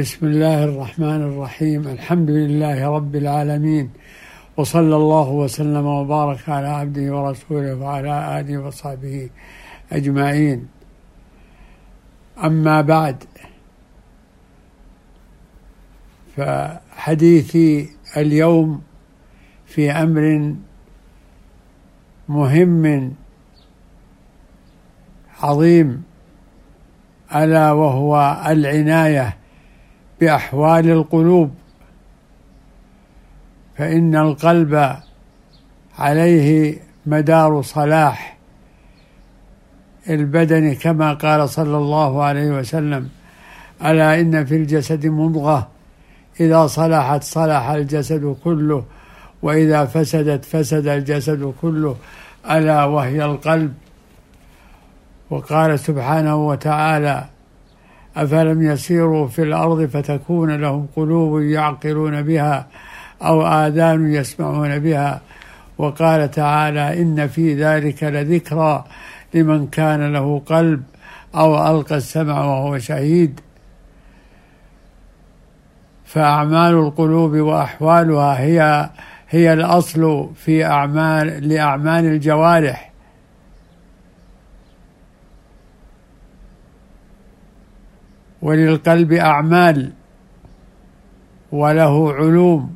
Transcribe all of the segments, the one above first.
بسم الله الرحمن الرحيم. الحمد لله رب العالمين. وصلى الله وسلم وبارك على عبده ورسوله وعلى آله وصحبه أجمعين. أما بعد فحديثي اليوم في أمر مهم عظيم ألا وهو العناية بأحوال القلوب. فإن القلب عليه مدار صلاح البدن كما قال صلى الله عليه وسلم ألا إن في الجسد مضغة إذا صلحت صلح الجسد كله وإذا فسدت فسد الجسد كله ألا وهي القلب. وقال سبحانه وتعالى أفلم يسيروا في الأرض فتكون لهم قلوب يعقلون بها أو آذان يسمعون بها؟ وقال تعالى إن في ذلك لذكرى لمن كان له قلب أو ألقى السمع وهو شهيد. فأعمال القلوب وأحوالها هي هي الأصل في أعمال لأعمال الجوارح. وللقلب أعمال وله علوم.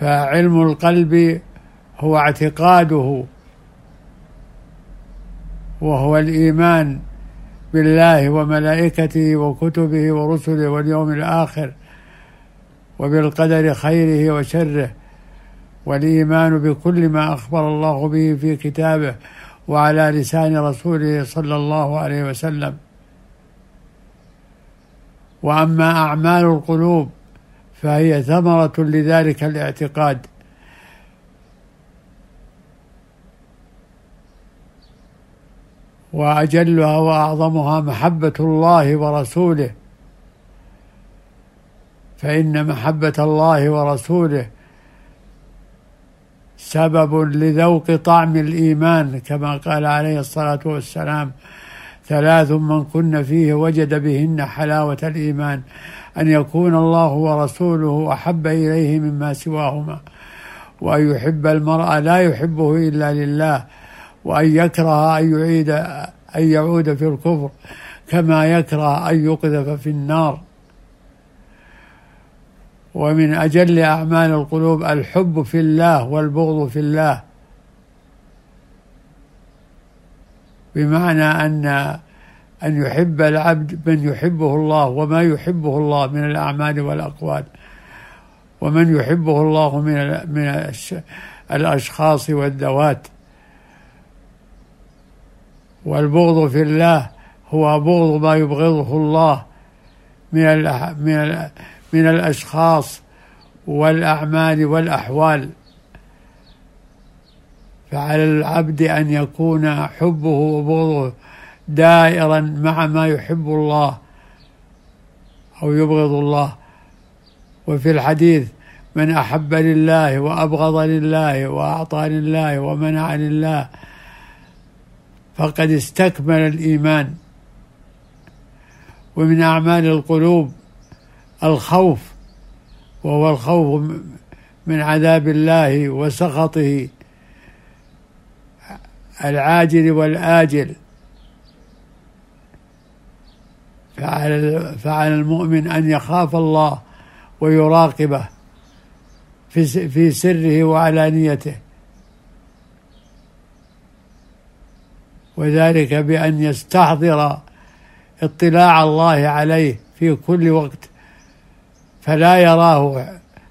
فعلم القلب هو اعتقاده وهو الإيمان بالله وملائكته وكتبه ورسله واليوم الآخر وبالقدر خيره وشره. والإيمان بكل ما أخبر الله به في كتابه وعلى لسان رسوله صلى الله عليه وسلم. وأما أعمال القلوب فهي ثمرة لذلك الاعتقاد. وأجلها وأعظمها محبة الله ورسوله. فإن محبة الله ورسوله سبب لذوق طعم الإيمان كما قال عليه الصلاة والسلام ثلاث من كن فيه وجد بهن حلاوة الإيمان أن يكون الله ورسوله أحب إليه مما سواهما وأن يحب المرء لا يحبه إلا لله وأن يكره أن يعيد أن يعود في الكفر كما يكره أن يقذف في النار. ومن أجل أعمال القلوب الحب في الله والبغض في الله. بمعنى أن أن يحب العبد من يحبه الله وما يحبه الله من الأعمال والأقوال. ومن يحبه الله من من الأشخاص والذوات. والبغض في الله هو بغض ما يبغضه الله من من من الأشخاص والأعمال والأحوال. فعلى العبد أن يكون حبه وبغضه دائرا مع ما يحب الله أو يبغض الله. وفي الحديث من أحب لله وأبغض لله وأعطى لله ومنع لله فقد استكمل الإيمان. ومن أعمال القلوب الخوف وهو الخوف من عذاب الله وسخطه العاجل والآجل. فعلى فعلى المؤمن أن يخاف الله ويراقبه في في سره وعلانيته. وذلك بأن يستحضر اطلاع الله عليه في كل وقت. فلا يراه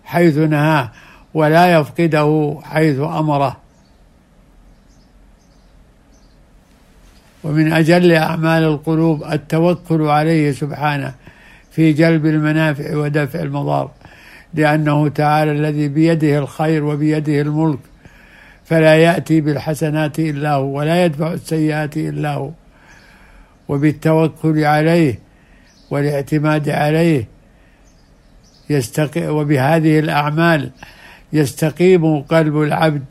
حيث نهاه ولا يفقده حيث أمره. ومن أجل أعمال القلوب التوكل عليه سبحانه في جلب المنافع ودفع المضار لأنه تعالى الذي بيده الخير وبيده الملك فلا يأتي بالحسنات إلا هو ولا يدفع السيئات إلا هو. وبالتوكل عليه والاعتماد عليه يستقي وبهذه الأعمال يستقيم قلب العبد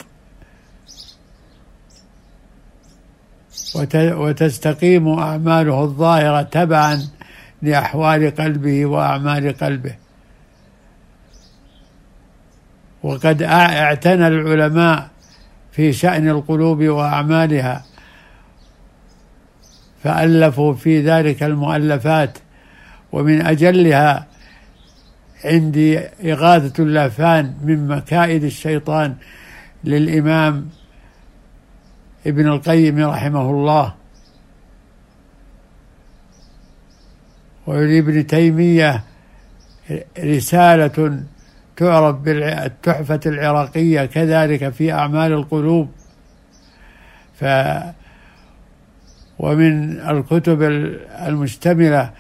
وتستقيم أعماله الظاهرة تبعا لأحوال قلبه وأعمال قلبه. وقد اعتنى العلماء في شأن القلوب وأعمالها فألفوا في ذلك المؤلفات ومن أجلها عندي إغاثة اللافان من مكائد الشيطان للإمام ابن القيم رحمه الله. ولابن تيمية رسالة تعرف بالتحفة العراقية كذلك في أعمال القلوب. ف ومن الكتب المشتملة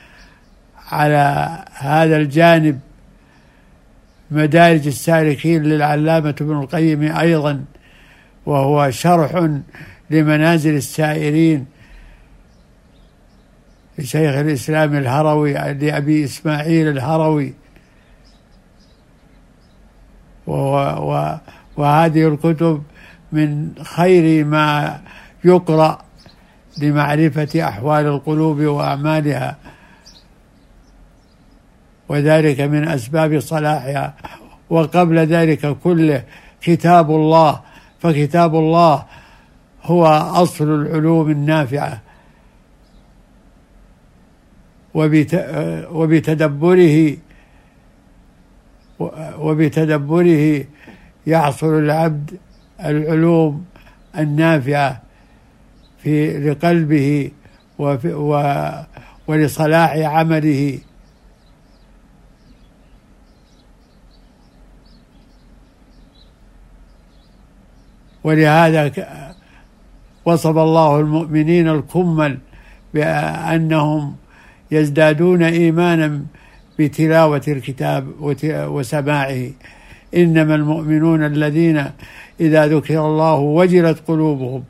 على هذا الجانب مدارج السالكين للعلامة ابن القيم أيضا وهو شرح لمنازل السائرين لشيخ الإسلام الهروي لأبي إسماعيل الهروي. وهذه الكتب من خير ما يقرأ لمعرفة أحوال القلوب وأعمالها. وذلك من أسباب صلاحها. وقبل ذلك كله كتاب الله فكتاب الله هو أصل العلوم النافعة. وبتدبره وبتدبره يحصل العبد العلوم النافعة في لقلبه ولصلاح عمله. ولهذا وصف الله المؤمنين الكمل بأنهم يزدادون إيمانا بتلاوة الكتاب وسماعه. إنما المؤمنون الذين إذا ذكر الله وجلت قلوبهم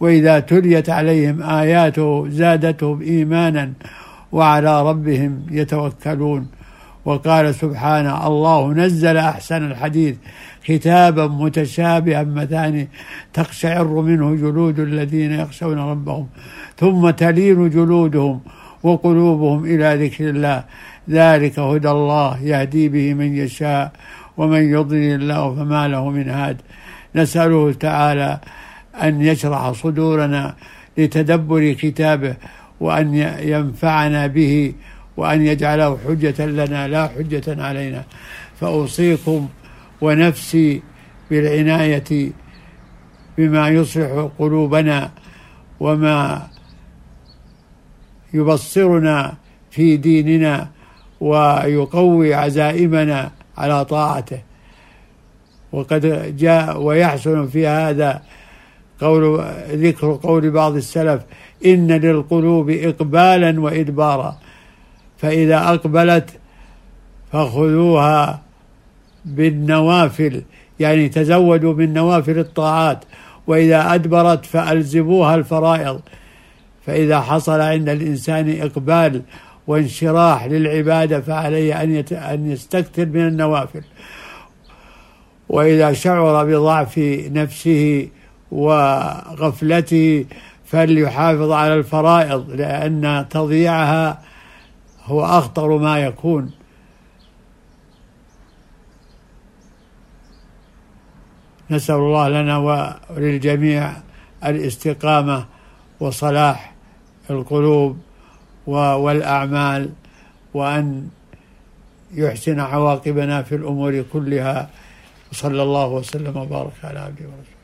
وإذا تليت عليهم آياته زادتهم إيمانا وعلى ربهم يتوكلون. وقال سبحانه الله نزل أحسن الحديث. كتابا متشابها مثاني تقشعر منه جلود الذين يخشون ربهم ثم تلين جلودهم وقلوبهم إلى ذكر الله. ذلك هدى الله يهدي به من يشاء ومن يضلل الله فما له من هاد. نسأله تعالى أن يشرح صدورنا لتدبر كتابه وأن ينفعنا به وأن يجعله حجة لنا لا حجة علينا. فأوصيكم ونفسي بالعناية بما يصلح قلوبنا وما يبصرنا في ديننا ويقوي عزائمنا على طاعته. وقد جاء ويحسن في هذا قول ذكر قول بعض السلف إن للقلوب إقبالا وإدبارا. فإذا أقبلت فخذوها بالنوافل يعني تزودوا من نوافل الطاعات. وإذا أدبرت فألزموها الفرائض. فإذا حصل عند الإنسان إقبال وانشراح للعبادة فعليه أن أن يستكثر من النوافل. وإذا شعر بضعف نفسه وغفلته فليحافظ على الفرائض لأن تضييعها هو أخطر ما يكون. نسأل الله لنا وللجميع الاستقامة وصلاح القلوب والأعمال وأن يحسن عواقبنا في الأمور كلها. وصلى الله وسلم وبارك على عبده ورسوله.